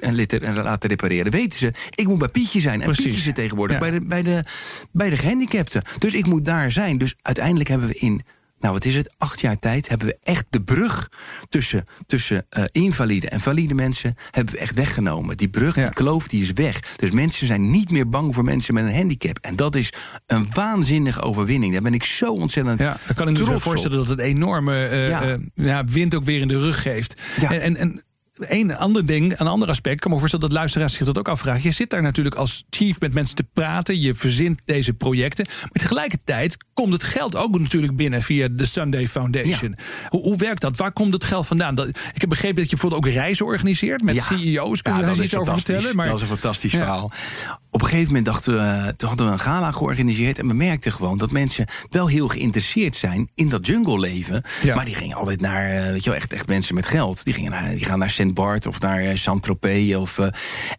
laten repareren... weten ze, ik moet bij Pietje zijn. En Precies. Pietje zit tegenwoordig Ja. bij, de, bij, de, bij de gehandicapten. Dus ik moet daar zijn. Dus uiteindelijk hebben we in nou, wat is het? Acht jaar tijd hebben we echt de brug tussen, tussen eh, invalide en valide mensen hebben we echt weggenomen. Die brug, Ja. die kloof, die is weg. Dus mensen zijn niet meer bang voor mensen met een handicap. En dat is een waanzinnige overwinning. Daar ben ik zo ontzettend Ja, dan kan ik me op. voorstellen dat het enorme eh, Ja. eh, ja, wind ook weer in de rug geeft. En, en een ander ding, een ander aspect, ik kan me voorstellen dat luisteraars zich dat ook afvragen. Je zit daar natuurlijk als chief met mensen te praten, je verzint deze projecten. Maar tegelijkertijd komt het geld ook natuurlijk binnen via de Sunday Foundation. Hoe, hoe werkt dat? Waar komt het geld vandaan? Dat, ik heb begrepen dat je bijvoorbeeld ook reizen organiseert met Ja. CEO's. Kun je Ja, daar dat iets over vertellen? Maar, Dat is een fantastisch verhaal. Op een gegeven moment dachten we, toen hadden we een gala georganiseerd... en we merkten gewoon dat mensen wel heel geïnteresseerd zijn... in dat jungle leven. Ja. Maar die gingen altijd naar, eh, weet je wel, echt, echt mensen met geld. Die, gingen naar, die gaan naar St. Bart of naar eh, Saint-Tropez. Of, eh,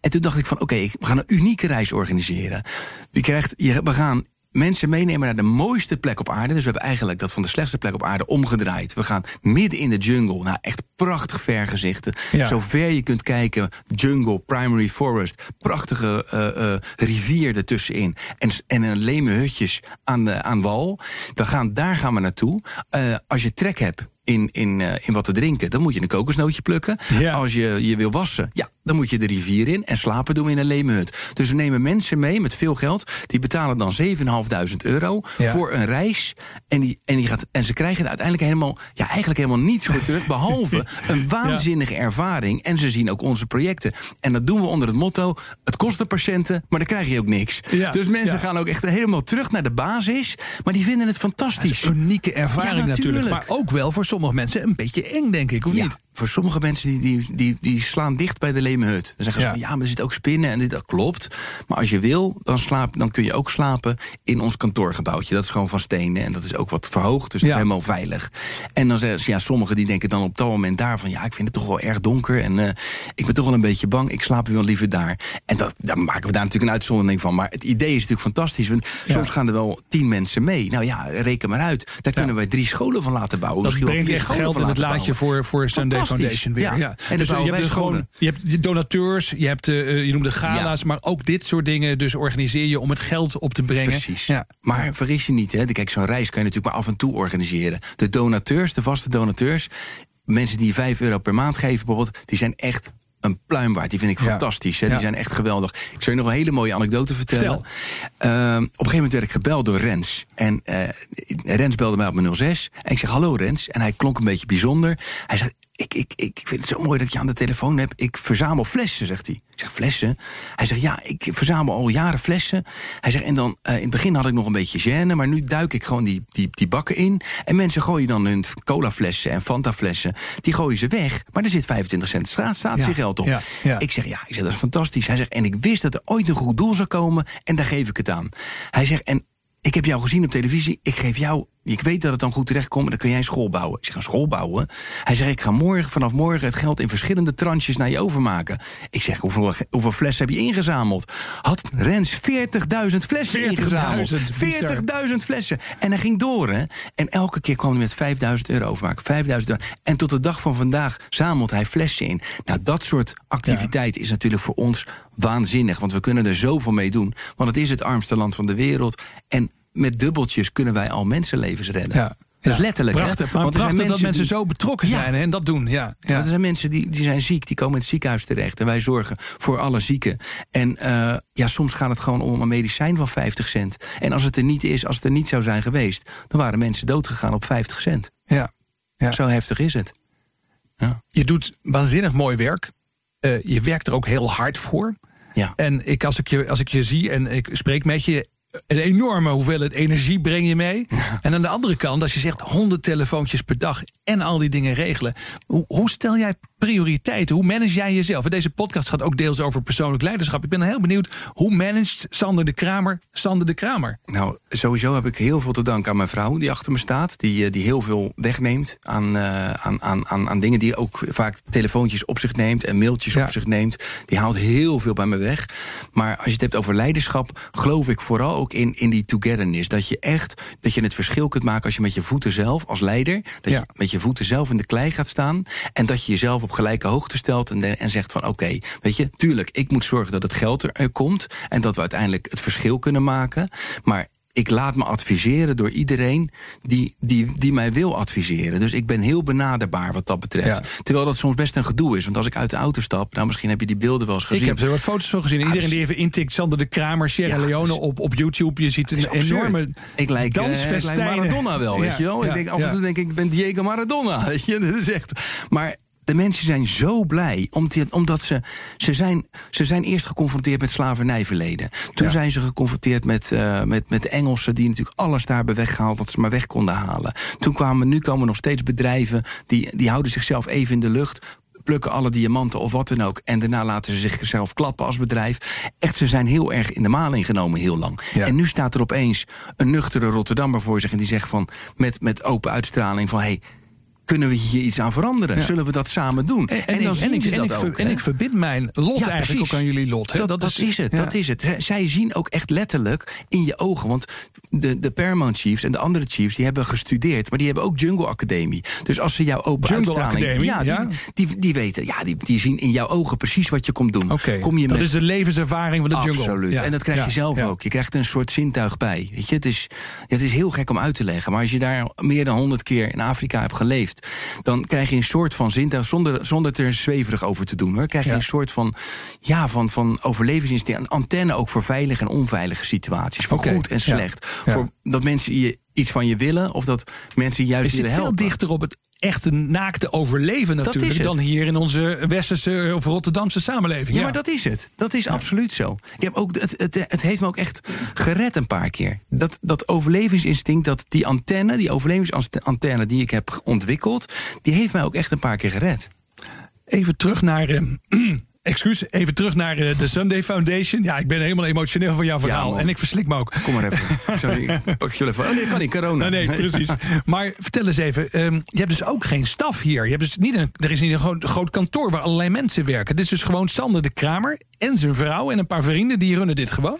en toen dacht ik van, oké, ik- we gaan een unieke reis organiseren. Je krijgt, je, we gaan mensen meenemen naar de mooiste plek op aarde. Dus we hebben eigenlijk dat van de slechtste plek op aarde omgedraaid. We gaan midden in de jungle, nou echt prachtig vergezichten. Ja. Zo ver je kunt kijken, jungle, primary forest, prachtige eh, eh, rivier ertussenin. En, en een leme hutjes aan, de, aan wal. We gaan, daar gaan we naartoe. Eh, als je trek hebt in, in, eh, in wat te drinken, dan moet je een kokosnootje plukken. Ja. Als je je wil wassen, ja, dan moet je de rivier in. En slapen doen we in een leme hut. Dus we nemen mensen mee met veel geld. Die betalen dan 7.500 euro Ja. voor een reis. En, die, en, die gaat, en ze krijgen er uiteindelijk helemaal, ja, eigenlijk helemaal niets voor terug. Behalve een waanzinnige ervaring. En ze zien ook onze projecten. En dat doen we onder het motto: het kost de patiënten, maar dan krijg je ook niks. Dus mensen gaan ook echt helemaal terug naar de basis. Maar die vinden het fantastisch. een unieke ervaring natuurlijk. natuurlijk. Maar ook wel voor sommige mensen een beetje eng, denk ik, of Ja, niet? Voor sommige mensen die, die, die, die slaan dicht bij de leme hut. Dan zeggen ze Ja. van ja, maar er zitten ook spinnen en dit, dat klopt. Maar als je wil, dan, slaap, dan kun je ook slapen in ons kantoorgebouwtje. Dat is gewoon van stenen en dat is ook wat verhoogd, dus is helemaal veilig. En dan zeggen ze, ja, sommigen die denken dan op dat moment daar van ja, ik vind het toch wel erg donker en eh, ik ben toch wel een beetje bang. Ik slaap wel liever daar. En dat, daar maken we daar natuurlijk een uitzondering van. Maar het idee is natuurlijk fantastisch. Want Ja. soms gaan er wel tien mensen mee. Nou ja, reken maar uit. Daar kunnen wij drie scholen van laten bouwen. Dat Misschien brengt echt geld in het laadje voor, voor Sunday. Foundation weer. Ja. Ja. En dus dan je hebt dus gewoon, je hebt de donateurs, je hebt eh, je noemde gala's, Ja. maar ook dit soort dingen. Dus organiseer je om het geld op te brengen. Precies. Ja. Maar vergis je niet, hè. Kijk, zo'n reis kan je natuurlijk maar af en toe organiseren. De donateurs, de vaste donateurs, mensen die 5 euro per maand geven bijvoorbeeld, die zijn echt een pluim waard. Die vind ik Ja. fantastisch. Hè. Ja. Die zijn echt geweldig. Ik zal je nog een hele mooie anekdote vertellen. Vertel. Ehm, op een gegeven moment werd ik gebeld door Rens. En eh, Rens belde mij op mijn 06. En ik zeg, hallo Rens. En hij klonk een beetje bijzonder. Hij zegt, ik, ik, ik vind het zo mooi dat je aan de telefoon heb. Ik verzamel flessen, zegt hij. Ik zeg, flessen? Hij zegt, ja, ik verzamel al jaren flessen. Hij zegt, en dan eh, in het begin had ik nog een beetje gêne... maar nu duik ik gewoon die, die, die bakken in. En mensen gooien dan hun colaflessen en Fanta-flessen. Die gooien ze weg, maar er zit 25 cent straat, statiegeld op. ja, ja. Ik zeg, ja, ik zeg, dat is fantastisch. Hij zegt, en ik wist dat er ooit een goed doel zou komen... en daar geef ik het aan. Hij zegt, en ik heb jou gezien op televisie. Ik geef jou Ik weet dat het dan goed terechtkomt, dan kun jij een school bouwen. Ik zeg, een school bouwen? Hij zegt, ik ga morgen, vanaf morgen het geld in verschillende tranches naar je overmaken. Ik zeg, hoeveel, hoeveel flessen heb je ingezameld? Had Rens 40.000 flessen 40.000, ingezameld. bizar. 40.000 flessen. En hij ging door, hè. En elke keer kwam hij met 5000 euro overmaken. 5000 euro. En tot de dag van vandaag zamelt hij flessen in. Nou, dat soort activiteit is natuurlijk voor ons waanzinnig. Want we kunnen er zoveel mee doen. Want het is het armste land van de wereld. En met dubbeltjes kunnen wij al mensenlevens redden. Ja. Dat is letterlijk. hè? Prachtig, maar Want prachtig dat mensen die- zo betrokken zijn hè, en dat doen. Ja. Ja. Want er zijn mensen die, die zijn ziek, die komen in het ziekenhuis terecht. En wij zorgen voor alle zieken. En eh, ja, soms gaat het gewoon om een medicijn van 50 cent. En als het er niet is, als het er niet zou zijn geweest, dan waren mensen doodgegaan op 50 cent. Ja. Ja. Zo heftig is het. Je doet waanzinnig mooi werk. Eh, je werkt er ook heel hard voor. Ja. En ik, als, ik je, als ik je zie en ik spreek met je. Een enorme hoeveelheid energie breng je mee. En aan de andere kant, als je zegt 100 telefoontjes per dag en al die dingen regelen. Hoe, hoe stel jij prioriteiten? Hoe manage jij jezelf? En deze podcast gaat ook deels over persoonlijk leiderschap. Ik ben heel benieuwd, hoe managt Sander de Kramer Sander de Kramer? Nou, sowieso heb ik heel veel te danken aan mijn vrouw die achter me staat. Die, eh, die heel veel wegneemt aan, eh, aan, aan, aan, aan dingen die ook vaak telefoontjes op zich neemt en mailtjes Ja. op zich neemt. Die haalt heel veel bij me weg. Maar als je het hebt over leiderschap, geloof ik vooral ook in, in die togetherness. Dat je echt dat je het verschil kunt maken als je met je voeten zelf als leider, dat Ja. je met je voeten zelf in de klei gaat staan. En dat je jezelf op gelijke hoogte stelt en, de- en zegt van oké, weet je, tuurlijk, ik moet zorgen dat het geld er, er komt. En dat we uiteindelijk het verschil kunnen maken. Maar ik laat me adviseren door iedereen die, die, die mij wil adviseren. Dus ik ben heel benaderbaar wat dat betreft. Ja. Terwijl dat soms best een gedoe is. Want als ik uit de auto stap, nou misschien heb je die beelden wel eens gezien. Ik heb er wat foto's van gezien. Iedereen die even intikt Sander de Kramer, Sierra Ja, Leone dus- op, op YouTube. Je ziet een enorme ik lijk, eh. Maradona wel, weet Ja, je wel. ik denk, af en toe denk ik, ik ben Diego Maradona. Weet je, dat is echt... Maar de mensen zijn zo blij, omdat, ze, ze, zijn, ze zijn eerst geconfronteerd met slavernijverleden. Toen Ja. zijn ze geconfronteerd met, eh, met, met de Engelsen... die natuurlijk alles daar hebben weggehaald wat ze maar weg konden halen. Toen kwamen, nu komen nog steeds bedrijven... die, die houden zichzelf even in de lucht plukken alle diamanten of wat dan ook. En daarna laten ze zichzelf klappen als bedrijf. Echt, ze zijn heel erg in de maling genomen heel lang. Ja. En nu staat er opeens een nuchtere Rotterdammer voor zich... en die zegt van, met, met open uitstraling van... Hey, kunnen we hier iets aan veranderen? Ja. Zullen we dat samen doen? En, En, dan ik, zien en, ze en, dat ik, ver- ook. en ik verbind mijn lot Ja, eigenlijk precies. ook aan jullie lot. Hè? Dat, dat, is, het, ja. dat is het. Zij- zien ook echt letterlijk in je ogen. Want de, de Paramount Chiefs en de andere Chiefs... die hebben gestudeerd, maar die hebben ook Jungle Academie. Dus als ze jouw open Jungle uitstraling... Ja, ja. Die, die, die weten, ja, die, die zien in jouw ogen precies wat je komt doen. Kom je dat met is de levenservaring van de jungle. Absoluut. En dat krijg je zelf ook. Je krijgt een soort zintuig bij. Weet je, het is, het is heel gek om uit te leggen. Maar als je daar meer dan honderd keer in Afrika hebt geleefd, dan krijg je een soort van zintuig zonder, zonder er zweverig over te doen. Hoor. Krijg je Ja. een soort van, ja, van, van overlevingsinstinct. Een antenne ook voor veilige en onveilige situaties. Voor goed en slecht. Ja. Voor dat mensen je iets van je willen of dat mensen juist willen veel helpen. dichter op het echte naakte overleven is natuurlijk... het. dan hier in onze westerse of Rotterdamse samenleving. Ja, maar dat is het. Dat is absoluut zo. Ik heb ook, het, het, het heeft me ook echt gered een paar keer. Dat, dat overlevingsinstinct, dat die antenne, die overlevingsantenne die ik heb ontwikkeld, die heeft mij ook echt een paar keer gered. Even terug naar. eh, excuus, even terug naar eh, de Sunday Foundation. Ja, ik ben helemaal emotioneel van jouw verhaal. en ik verslik me ook. Kom maar even. Sorry, pak je even. Oh nee, kan niet, corona. Nee, nee, precies. Maar vertel eens even. ehm, je hebt dus ook geen staf hier. Je hebt dus niet een, er is niet een groot, groot kantoor waar allerlei mensen werken. Het is dus gewoon Sander de Kramer en zijn vrouw en een paar vrienden die runnen dit gewoon.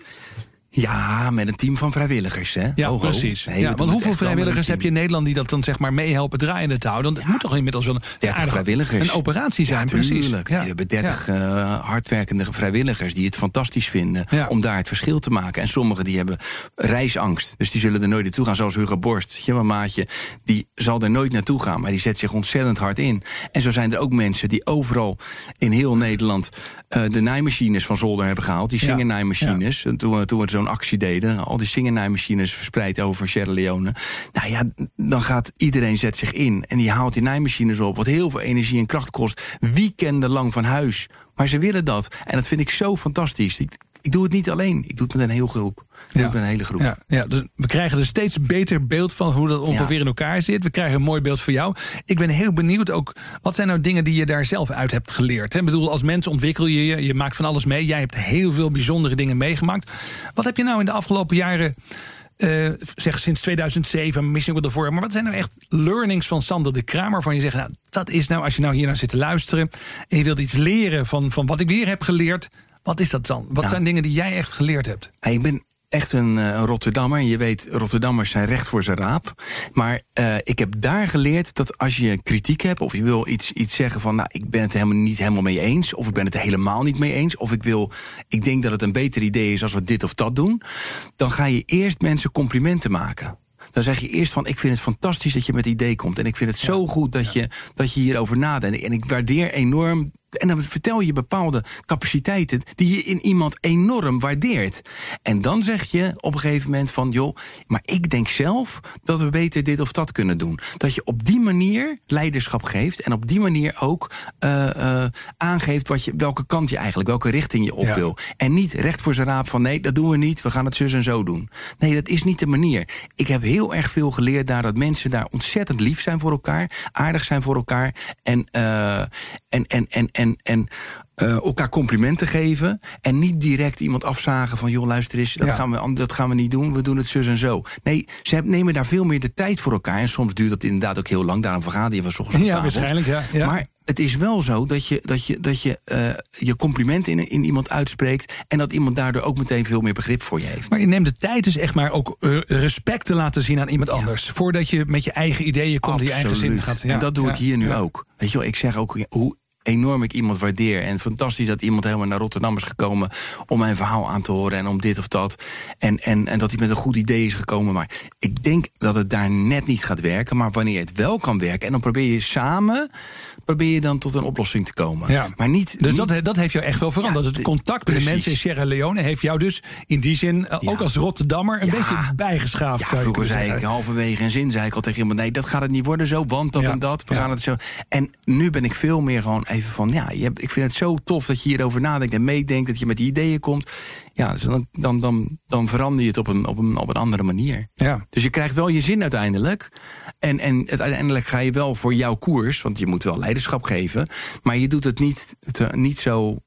Ja, met een team van vrijwilligers, hè? Ja, Ho, ho. precies. Nee, ja, want hoeveel vrijwilligers heb je in Nederland die dat dan zeg maar meehelpen draaiende te houden? Dat moet toch inmiddels wel een, 30 aardige- vrijwilligers. een operatie zijn, ja, precies. Ja. We hebben 30 eh, hardwerkende vrijwilligers die het fantastisch vinden om daar het verschil te maken. En sommigen die hebben reisangst, dus die zullen er nooit naartoe gaan. Zoals Hugo Borst, je, maatje, die zal er nooit naartoe gaan, maar die zet zich ontzettend hard in. En zo zijn er ook mensen die overal in heel Nederland eh, de naaimachines van zolder hebben gehaald. Die Ja. zingernaaimachines. En Toen, we- toen we zo'n actie deden, al die zingernaaimachines verspreid over Sierra Leone. Nou ja, dan gaat iedereen zet zich in en die haalt die naaimachines op, wat heel veel energie en kracht kost. Weekenden lang van huis. Maar ze willen dat. En dat vind ik zo fantastisch. Ik, doe het niet alleen. Ik doe het met een heel groep. Ik Ja. met een hele groep. Ja, ja, dus we krijgen er steeds beter beeld van hoe dat ongeveer Ja. in elkaar zit. We krijgen een mooi beeld van jou. Ik ben heel benieuwd ook, wat zijn nou dingen die je daar zelf uit hebt geleerd? hè? Ik bedoel, als mens ontwikkel je je, je maakt van alles mee. Jij hebt heel veel bijzondere dingen meegemaakt. Wat heb je nou in de afgelopen jaren Uh, zeg sinds 2007, Mission with the Forum. Maar wat zijn nou echt learnings van Sander de Kramer? Waarvan je zegt, nou, dat is nou, als je nou hier naar zit te luisteren. en je wilt iets leren van, van wat ik weer heb geleerd. Wat is dat dan? Wat zijn dingen die jij echt geleerd hebt? Ik ben echt een uh, Rotterdammer. Je weet, Rotterdammers zijn recht voor zijn raap. Maar uh, ik heb daar geleerd dat als je kritiek hebt... of je wil iets, iets zeggen van... nou, ik ben het helemaal niet helemaal mee eens... of ik ben het helemaal niet mee eens... of ik, wil, ik denk dat het een beter idee is als we dit of dat doen... dan ga je eerst mensen complimenten maken dan zeg je eerst van... ik vind het fantastisch dat je met idee komt. En ik vind het zo goed dat, je, dat je hierover nadenkt. En ik waardeer enorm en dan vertel je bepaalde capaciteiten die je in iemand enorm waardeert. En dan zeg je op een gegeven moment van, joh, maar ik denk zelf dat we beter dit of dat kunnen doen. Dat je op die manier leiderschap geeft en op die manier ook uh, uh, aangeeft wat je, welke kant je eigenlijk, welke richting je op wil. En niet recht voor zijn raap van, nee, dat doen we niet, we gaan het zus en zo doen. Nee, dat is niet de manier. Ik heb heel erg veel geleerd daar dat mensen daar ontzettend lief zijn voor elkaar, aardig zijn voor elkaar en, uh, en, en, en, en en, en uh, elkaar complimenten geven. En niet direct iemand afzagen van... joh, luister eens, dat, gaan we, dat gaan we niet doen. We doen het zus en zo. Nee, ze nemen daar veel meer de tijd voor elkaar. En soms duurt dat inderdaad ook heel lang. Daarom vergaderen je van ochtends Ja, waarschijnlijk, ja, ja. Maar het is wel zo dat je dat je, dat je, uh, je complimenten in, in iemand uitspreekt... en dat iemand daardoor ook meteen veel meer begrip voor je heeft. Maar je neemt de tijd dus echt maar ook uh, respect te laten zien aan iemand anders. Voordat je met je eigen ideeën komt, die je eigen zin gaat. Ja. En dat doe ik hier nu ook. Weet je wel, ik zeg ook hoe enorm ik iemand waardeer. En fantastisch dat iemand helemaal naar Rotterdam is gekomen om mijn verhaal aan te horen en om dit of dat. En, en, en dat hij met een goed idee is gekomen. Maar ik denk dat het daar net niet gaat werken. Maar wanneer het wel kan werken, en dan probeer je samen, probeer je dan tot een oplossing te komen. Ja. Maar niet, dus Dat, dat heeft jou echt wel veranderd. het contact met de mensen in Sierra Leone heeft jou dus in die zin, eh, ook als Rotterdammer, een beetje bijgeschaafd. Ja, vroeger zei ik halverwege een zin, zei ik al tegen iemand: nee, dat gaat het niet worden zo, want dat en dat. We gaan het zo. En nu ben ik veel meer gewoon even van, ja, je hebt, ik vind het zo tof dat je hierover nadenkt en meedenkt, dat je met die ideeën komt. Ja, dus dan, dan, dan, dan verander je het op een, op, een, op een andere manier. Ja. Dus je krijgt wel je zin uiteindelijk. En, en uiteindelijk ga je wel voor jouw koers, want je moet wel leiderschap geven. Maar je doet het niet, het, niet zo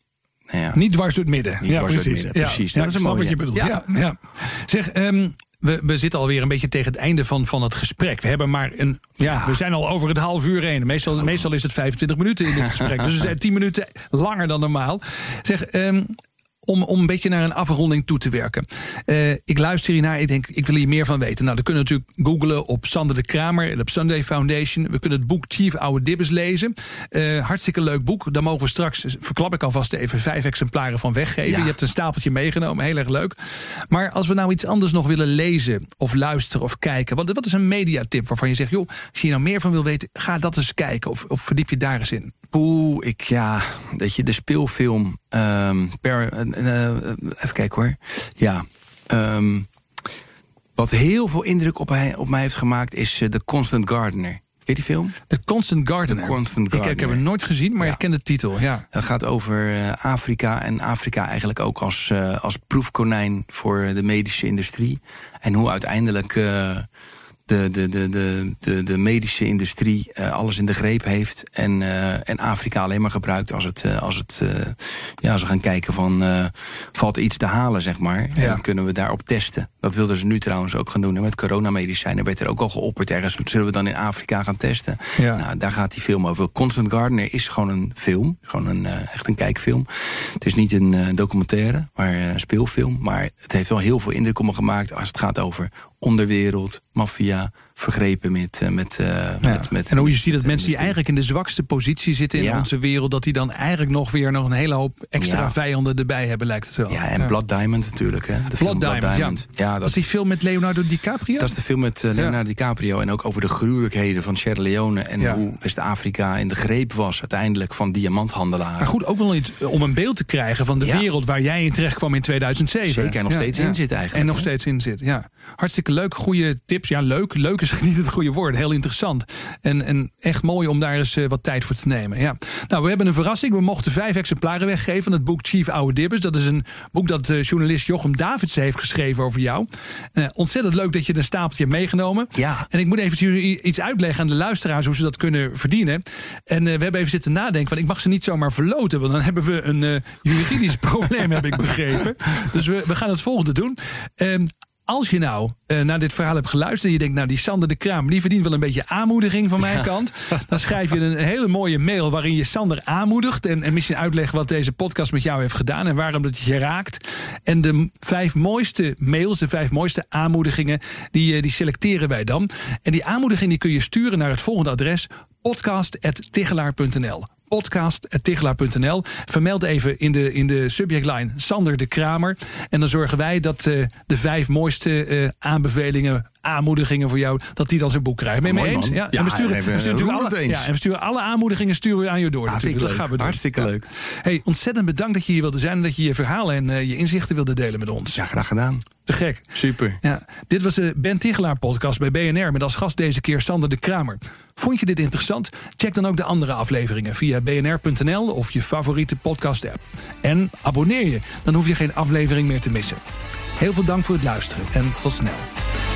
nou ja. Niet dwars door het midden. Niet ja, precies. Midden, precies. Ja, dat is wat je bedoelt. Ja. Ja, Zeg, um, we, we zitten alweer een beetje tegen het einde van, van het gesprek. We hebben maar een. Ja, we zijn al over het half uur heen. Meestal, meestal is het 25 minuten in dit gesprek. Dus we zijn 10 minuten langer dan normaal. Zeg, um, om, om een beetje naar een afronding toe te werken. Uh, ik luister hiernaar, ik denk, ik wil hier meer van weten. Nou, dan kunnen we natuurlijk googlen op Sander de Kramer en op Sunday Foundation. We kunnen het boek Chief Oude Dibbes lezen. Uh, hartstikke leuk boek. Daar mogen we straks, verklap ik alvast even, vijf exemplaren van weggeven. Je hebt een stapeltje meegenomen, heel erg leuk. Maar als we nou iets anders nog willen lezen of luisteren of kijken. Wat, wat is een mediatip waarvan je zegt, joh, als je hier nou meer van wil weten, ga dat eens kijken of, of verdiep je daar eens in. Poeh, ik ja, weet je, de speelfilm um, per, even kijken hoor. Ja, um, wat heel veel indruk op, hij, op mij heeft gemaakt is uh, The Constant Gardener. Weet die film? The Constant Gardener. The Constant Gardener. Ik, ik, heb hem nooit gezien, maar ja. ik ken de titel. Ja. Het gaat over Afrika en Afrika eigenlijk ook als, als proefkonijn voor de medische industrie. En hoe uiteindelijk de, de, de, de, de, de medische industrie uh, alles in de greep heeft. En, uh, en Afrika alleen maar gebruikt als het, uh, als het ja, als we gaan kijken van valt er iets te halen, zeg maar. Ja. dan kunnen we daarop testen. Dat wilden ze nu trouwens ook gaan doen. En met coronamedicijnen werd er ook al geopperd ergens. Zullen we dan in Afrika gaan testen? Ja. Nou, daar gaat die film over. Constant Gardener is gewoon een film. Gewoon een, echt een kijkfilm. Het is niet een documentaire, maar een speelfilm. Maar het heeft wel heel veel indruk op me gemaakt als het gaat over onderwereld, maffia, vergrepen met, uh, met, ja. met, met, En hoe je ziet dat mensen die eigenlijk in de zwakste positie zitten in ja. onze wereld, dat die dan eigenlijk nog weer nog een hele hoop extra ja. vijanden erbij hebben, lijkt het wel. Ja, en Blood Diamond natuurlijk. Hè. De Blood, Diamond, Blood Diamond. Ja. dat, is die film met Leonardo DiCaprio? Dat is de film met uh, Leonardo DiCaprio. En ook over de gruwelijkheden van Sierra Leone. En hoe West-Afrika in de greep was uiteindelijk van diamanthandelaren. Maar goed, ook wel iets om een beeld te krijgen van de wereld waar jij in terecht kwam in 2007. Zeker, en nog steeds in zit eigenlijk. En nog steeds in zit, ja. Hartstikke leuk, goede tips. Ja, leuk. Leuk is niet het goede woord. Heel interessant. En, en echt mooi om daar eens uh, wat tijd voor te nemen. Ja. Nou, we hebben een verrassing. We mochten vijf exemplaren weggeven van het boek Chief Oude Dibbers. Dat is een boek dat uh, journalist Jochem Davidsen heeft geschreven over jou. Uh, ontzettend leuk dat je een stapeltje hebt meegenomen. Ja. En ik moet even jullie iets uitleggen aan de luisteraars hoe ze dat kunnen verdienen. En we hebben even zitten nadenken, want ik mag ze niet zomaar verloten. Want dan hebben we een juridisch probleem, heb ik begrepen. Dus we, we gaan het volgende doen. Ehm, als je nou uh, naar dit verhaal hebt geluisterd en je denkt, nou die Sander de Kraam, die verdient wel een beetje aanmoediging van mijn kant. Dan schrijf je een hele mooie mail waarin je Sander aanmoedigt en, en misschien uitlegt wat deze podcast met jou heeft gedaan en waarom dat je raakt. En de vijf mooiste mails, de vijf mooiste aanmoedigingen, die, uh, die selecteren wij dan. En die aanmoediging die kun je sturen naar het volgende adres: podcast.tigelaar.nl podcast.tigelaar.nl. Vermeld even in de, in de subjectline Sander de Kramer. En dan zorgen wij dat uh, de vijf mooiste uh, aanbevelingen, aanmoedigingen voor jou, dat die dan zijn boek krijgen. Ben je mee eens? Ja, en we sturen, we sturen alle, eens. ja, en we sturen alle aanmoedigingen sturen we aan je door. Natuurlijk. Dat gaan we doen. Hartstikke leuk. Hey, ontzettend bedankt dat je hier wilde zijn en dat je je verhalen en uh, je inzichten wilde delen met ons. Ja, graag gedaan. Te gek. Super. Ja, dit was de Ben Tigelaar podcast bij BNR met als gast deze keer Sander de Kramer. Vond je dit interessant? Check dan ook de andere afleveringen via bnr.nl of je favoriete podcast app. En abonneer je, dan hoef je geen aflevering meer te missen. Heel veel dank voor het luisteren en tot snel.